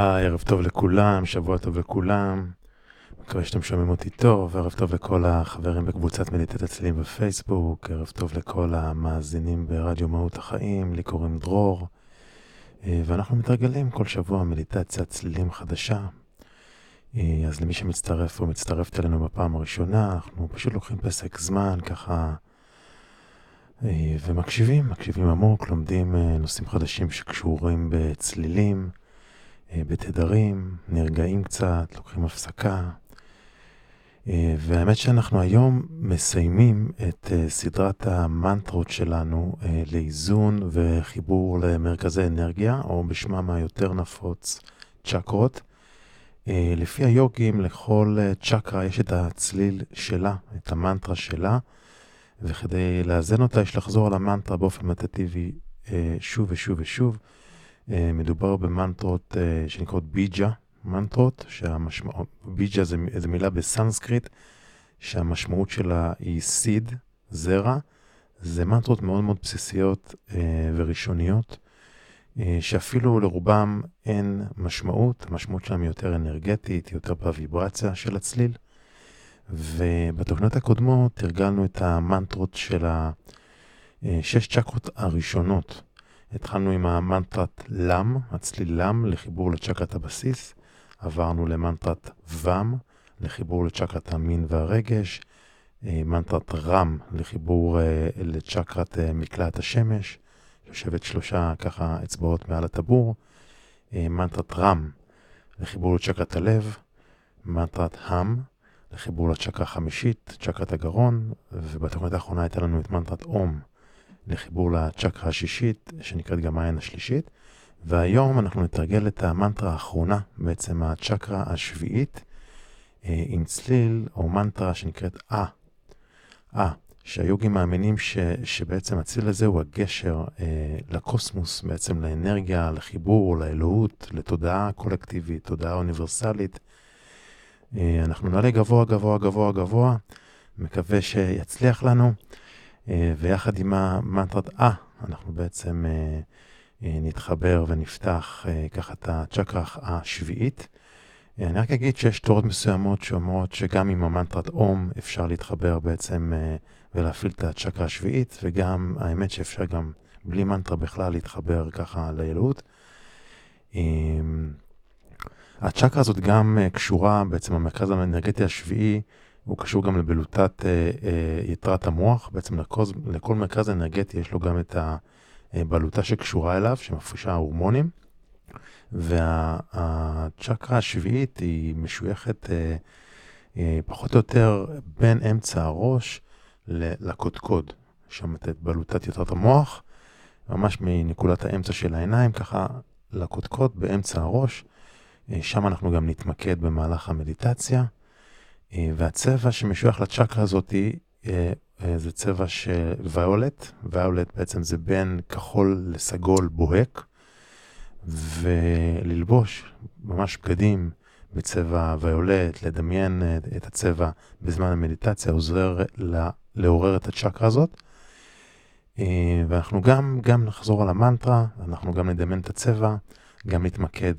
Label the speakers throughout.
Speaker 1: היי, ערב טוב לכולם, שבוע טוב לכולם. מקווה שאתם שומעים אותי טוב, ערב טוב לכל החברים בקבוצת מדיטת הצלילים בפייסבוק, ערב טוב לכל המאזינים ברדיו מהות החיים, לי קוראים דרור, אה, ואנחנו מתרגלים כל שבוע מדיטציה צלילים חדשה. אה, אז למי שמצטרף או מצטרפת אלינו בפעם הראשונה, אנחנו פשוט לוקחים פסק זמן ככה אה, ומקשיבים, מקשיבים עמוק, לומדים נושאים חדשים שקשורים בצלילים. אה, בתדרים, נרגעים קצת, לוקחים הפסקה. אה, והאמת שאנחנו היום מסיימים את אה, סדרת המנטרות שלנו לאיזון וחיבור למרכזי אנרגיה, או בשמם היותר נפוץ, צ'קרות. לפי היוגים, לכל צ'קרה יש את הצליל שלה, את המנטרה שלה, וכדי לאזן אותה יש לחזור על המנטרה באופן מטטיבי שוב ושוב ושוב. אה, מדובר במנטרות אה, שנקראות ביג'ה, מנטרות, שהמשמעות, ביג'ה זה, זה מילה בסנסקריט, שהמשמעות שלה היא סיד, זרע. זה מנטרות מאוד מאוד בסיסיות אה, וראשוניות, שאפילו לרובם אין משמעות, המשמעות שלהם יותר אנרגטית, יותר בוויברציה של הצליל. ובתוכניות הקודמות תרגלנו את המנטרות של השש צ'קרות הראשונות. התחלנו עם המנטרת לם, הצליל לם, לחיבור לצ'קרת הבסיס. עברנו למנטרת ו"ם, לחיבור לצ'קרת המין והרגש. אה, מנטרת רם, לחיבור אה, לצ'קרת אה, מקלעת השמש. יושבת שלושה ככה אצבעות מעל הטבור. מנטרת רם, לחיבור לצ'קרת הלב. מנטרת הם, לחיבור לצ'קרה החמישית, צ'קרת הגרון. ובתוכנית האחרונה הייתה לנו את מנטרת אום. לחיבור לצ'קרה השישית, שנקראת גם העין השלישית. והיום אנחנו נתרגל את המנטרה האחרונה, בעצם הצ'קרה השביעית, אה, עם צליל או מנטרה שנקראת אה. אה, שהיוגים מאמינים ש, שבעצם הצליל הזה הוא הגשר אה, לקוסמוס, בעצם לאנרגיה, לחיבור, לאלוהות, לתודעה קולקטיבית, תודעה אוניברסלית. אה, אנחנו נעלה גבוה, גבוה, גבוה, גבוה, מקווה שיצליח לנו. אה, ויחד עם המנטרת אה, אנחנו בעצם אה, אה, נתחבר ונפתח ככה את הצ'קרה השביעית. אני רק אגיד שיש תורות מסוימות שאומרות שגם עם המנטרת אום אפשר להתחבר בעצם ולהפעיל את הצ'קרה השביעית, וגם האמת שאפשר גם בלי מנטרה בכלל להתחבר ככה לאלוהות. הצ'קרה הזאת גם קשורה, בעצם המרכז האנרגטי השביעי, הוא קשור גם לבלוטת אה, אה, יתרת המוח, בעצם לקוז, לכל מרכז אנרגטי יש לו גם את הבלוטה שקשורה אליו, שמפרישה הורמונים, והצ'קרה השביעית היא משויכת אה, אה, פחות או יותר בין אמצע הראש לקודקוד, שם את בלוטת יתרת המוח, ממש מנקודת האמצע של העיניים, ככה לקודקוד באמצע הראש, אה, שם אנחנו גם נתמקד במהלך המדיטציה. אה, והצבע שמשוייך לצ'קרה הזאת אה, אה, זה צבע של ויולט, ויולט בעצם זה בין כחול לסגול בוהק, וללבוש ממש בגדים בצבע ויולט, לדמיין את הצבע בזמן המדיטציה, עוזר לעורר את הצ'קרה הזאת. ואנחנו גם, גם נחזור על המנטרה, אנחנו גם נדמיין את הצבע, גם נתמקד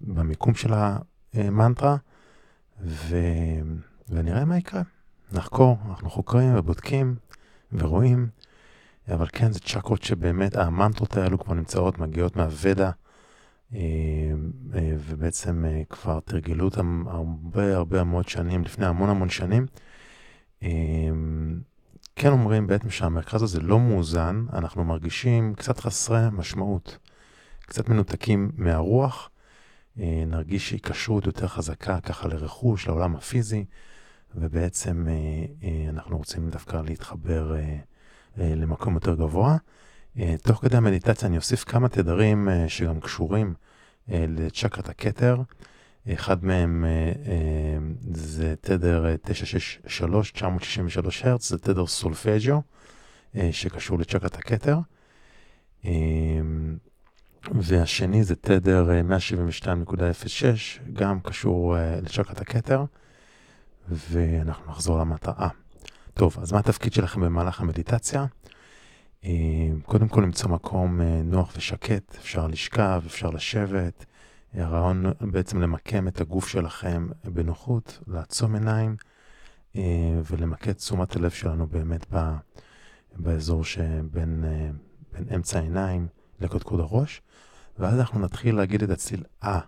Speaker 1: במיקום של אה, מנטרה, ו... ונראה מה יקרה. נחקור, אנחנו חוקרים ובודקים ורואים, אבל כן, זה צ'קרות שבאמת, המנטרות האלו כבר נמצאות, מגיעות מהוודה, אה, אה, ובעצם כבר תרגלו אותם הרבה הרבה מאוד שנים, לפני המון המון שנים. כן אומרים בעצם שהמרכז הזה לא מאוזן, אנחנו מרגישים קצת חסרי משמעות, קצת מנותקים מהרוח. אה, נרגיש היקשרות יותר חזקה ככה לרכוש, לעולם הפיזי, ובעצם אה, אה, אנחנו רוצים דווקא להתחבר למקום יותר גבוה. תוך כדי המדיטציה אני אוסיף כמה תדרים שגם קשורים לצ'קרת הכתר. אחד מהם זה תדר 963, 963 הרץ, זה תדר סולפג'ו, שקשור לצ'קרת הכתר. אה, והשני זה תדר 172.06, גם קשור לצ'קרת הכתר, ואנחנו נחזור למטרה. טוב, אז מה התפקיד שלכם במהלך המדיטציה? קודם כל למצוא מקום נוח ושקט, אפשר לשכב, אפשר לשבת. הרעיון בעצם למקם את הגוף שלכם בנוחות, לעצום עיניים ולמקד תשומת הלב שלנו באמת באזור שבין אמצע העיניים לקודקוד הראש. ואז אנחנו נתחיל להגיד את הצליל אה,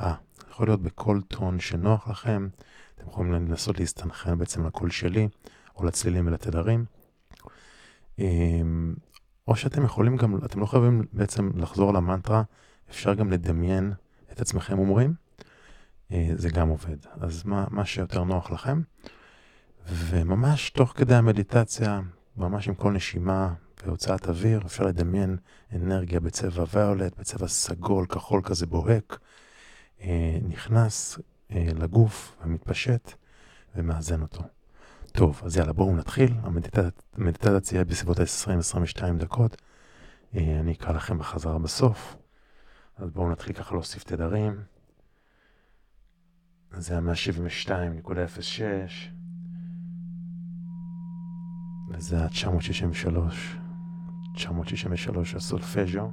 Speaker 1: אה. יכול להיות בכל טון שנוח לכם, אתם יכולים לנסות להסתנכרן בעצם לקול שלי, או לצלילים ולתדרים. אמ, או שאתם יכולים גם, אתם לא חייבים בעצם לחזור למנטרה, אפשר גם לדמיין את עצמכם אומרים, אה, זה גם עובד. אז מה, מה שיותר נוח לכם. וממש תוך כדי המדיטציה, ממש עם כל נשימה, בהוצאת אוויר, אפשר לדמיין אנרגיה בצבע ויולט, בצבע סגול, כחול כזה בוהק, אה, נכנס אה, לגוף ומתפשט ומאזן אותו. טוב, אז יאללה, בואו נתחיל. המדיטציה בסביבות ה-20-22 דקות. אה, אני אקרא לכם בחזרה בסוף. אז בואו נתחיל ככה להוסיף תדרים. זה ה-172.06 וזה ה-963. 963 הסולפז'ו.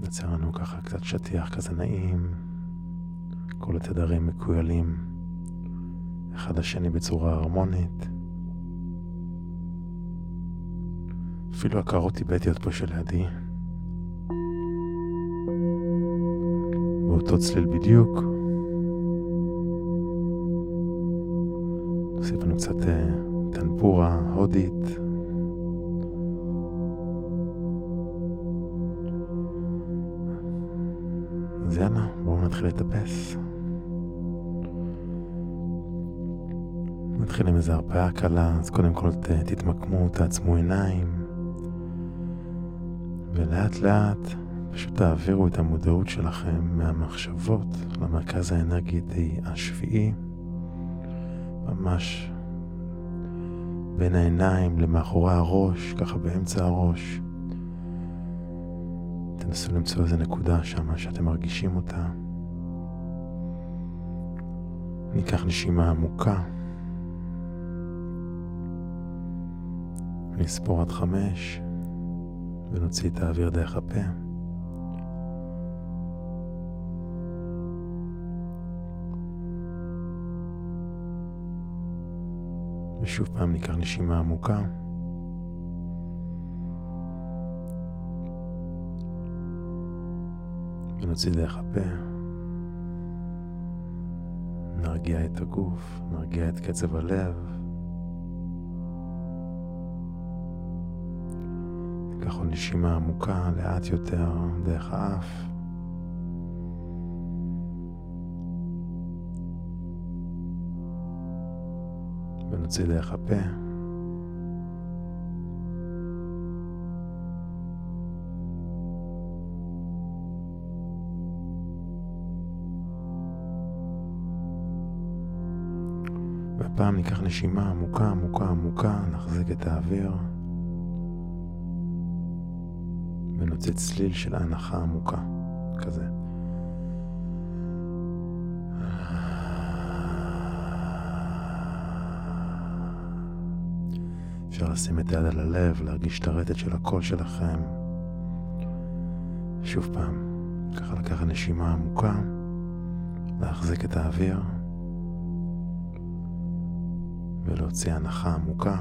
Speaker 1: יוצא לנו ככה קצת שטיח כזה נעים, כל התדרים מקוילים אחד לשני בצורה הרמונית. אפילו הקערות טיבטיות פה שלידי. באותו צליל בדיוק. קצת אה, טנפורה הודית. אז יאללה, בואו נתחיל לטפס. נתחיל עם איזה הרפאיה קלה, אז קודם כל ת, תתמקמו, תעצמו עיניים, ולאט לאט פשוט תעבירו את המודעות שלכם מהמחשבות למרכז האנרגטי השביעי. ממש בין העיניים למאחורי הראש, ככה באמצע הראש. תנסו למצוא איזה נקודה שם שאתם מרגישים אותה. ניקח נשימה עמוקה. נספור עד חמש ונוציא את האוויר דרך הפה. ושוב פעם ניקח נשימה עמוקה. ונוציא דרך הפה. נרגיע את הגוף, נרגיע את קצב הלב. ניקח עוד נשימה עמוקה, לאט יותר, דרך האף. ונוציא דרך הפה. והפעם ניקח נשימה עמוקה, עמוקה, עמוקה, נחזיק את האוויר ונוציא צליל של הנחה עמוקה, כזה. אפשר לשים את היד על הלב, להרגיש את הרטט של הקול שלכם. שוב פעם, ככה לקחת נשימה עמוקה, להחזיק את האוויר ולהוציא הנחה עמוקה.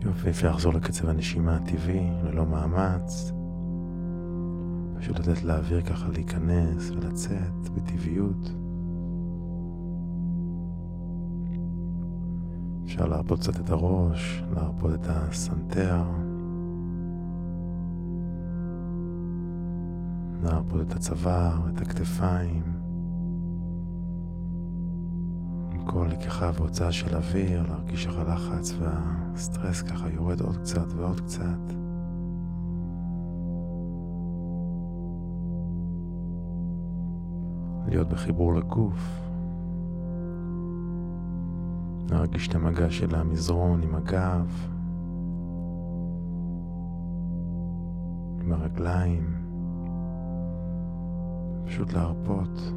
Speaker 1: יופי, אפשר לחזור לקצב הנשימה הטבעי, ללא מאמץ. פשוט לתת לאוויר ככה להיכנס ולצאת בטבעיות. אפשר להרפות קצת את הראש, להרפות את הסנטר, להרפות את הצוואר, את הכתפיים. עם כל לקיחה והוצאה של אוויר, להרגיש איך הלחץ והסטרס ככה יורד עוד קצת ועוד קצת. להיות בחיבור לגוף. להרגיש את המגע של המזרון עם הגב, עם הרגליים, פשוט להרפות.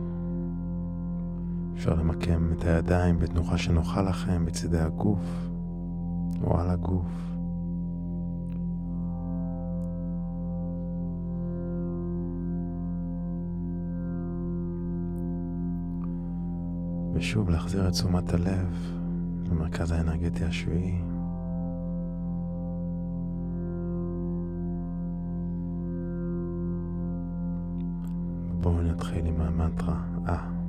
Speaker 1: אפשר למקם את הידיים בתנוחה שנוחה לכם בצדי הגוף או על הגוף. ושוב להחזיר את תשומת הלב במרכז האנרגטי השביעי. בואו נתחיל עם המנטרה אה.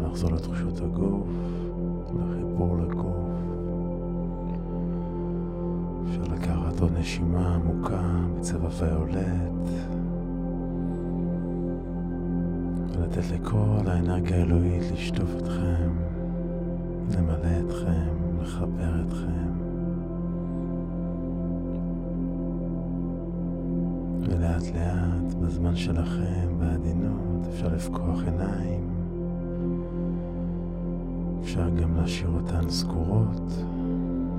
Speaker 1: לחזור לתחושות הגוף, לחיבור לגוף. אפשר לקחת עוד נשימה עמוקה בצבע ויולט ולתת לכל האנרגיה האלוהית לשטוף אתכם, למלא אתכם, לחבר אתכם. ולאט לאט, בזמן שלכם, בעדינות, אפשר לפקוח עיניים. אפשר גם להשאיר אותן סגורות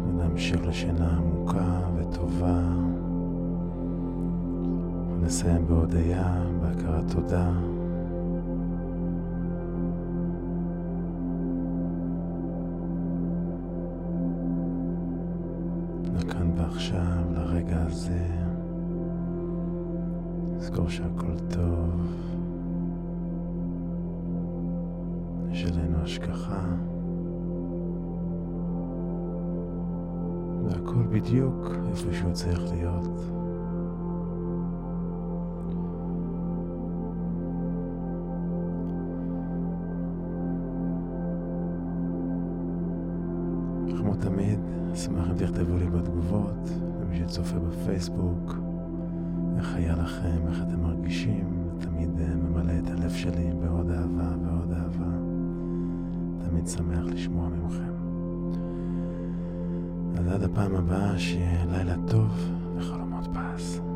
Speaker 1: ולהמשיך לשינה עמוקה וטובה. ונסיים בהודיה, בהכרת תודה. לכאן ועכשיו, לרגע הזה. לזכור שהכל טוב, יש עלינו השגחה, והכל בדיוק איפה שהוא צריך להיות. כמו תמיד, אשמח אם תכתבו לי בתגובות, למי שצופה בפייסבוק. איך היה לכם, איך אתם מרגישים, תמיד אה, ממלא את הלב שלי בעוד אהבה ועוד אהבה. תמיד שמח לשמוע ממכם. עד הפעם הבאה, שיהיה לילה טוב וחלומות פס.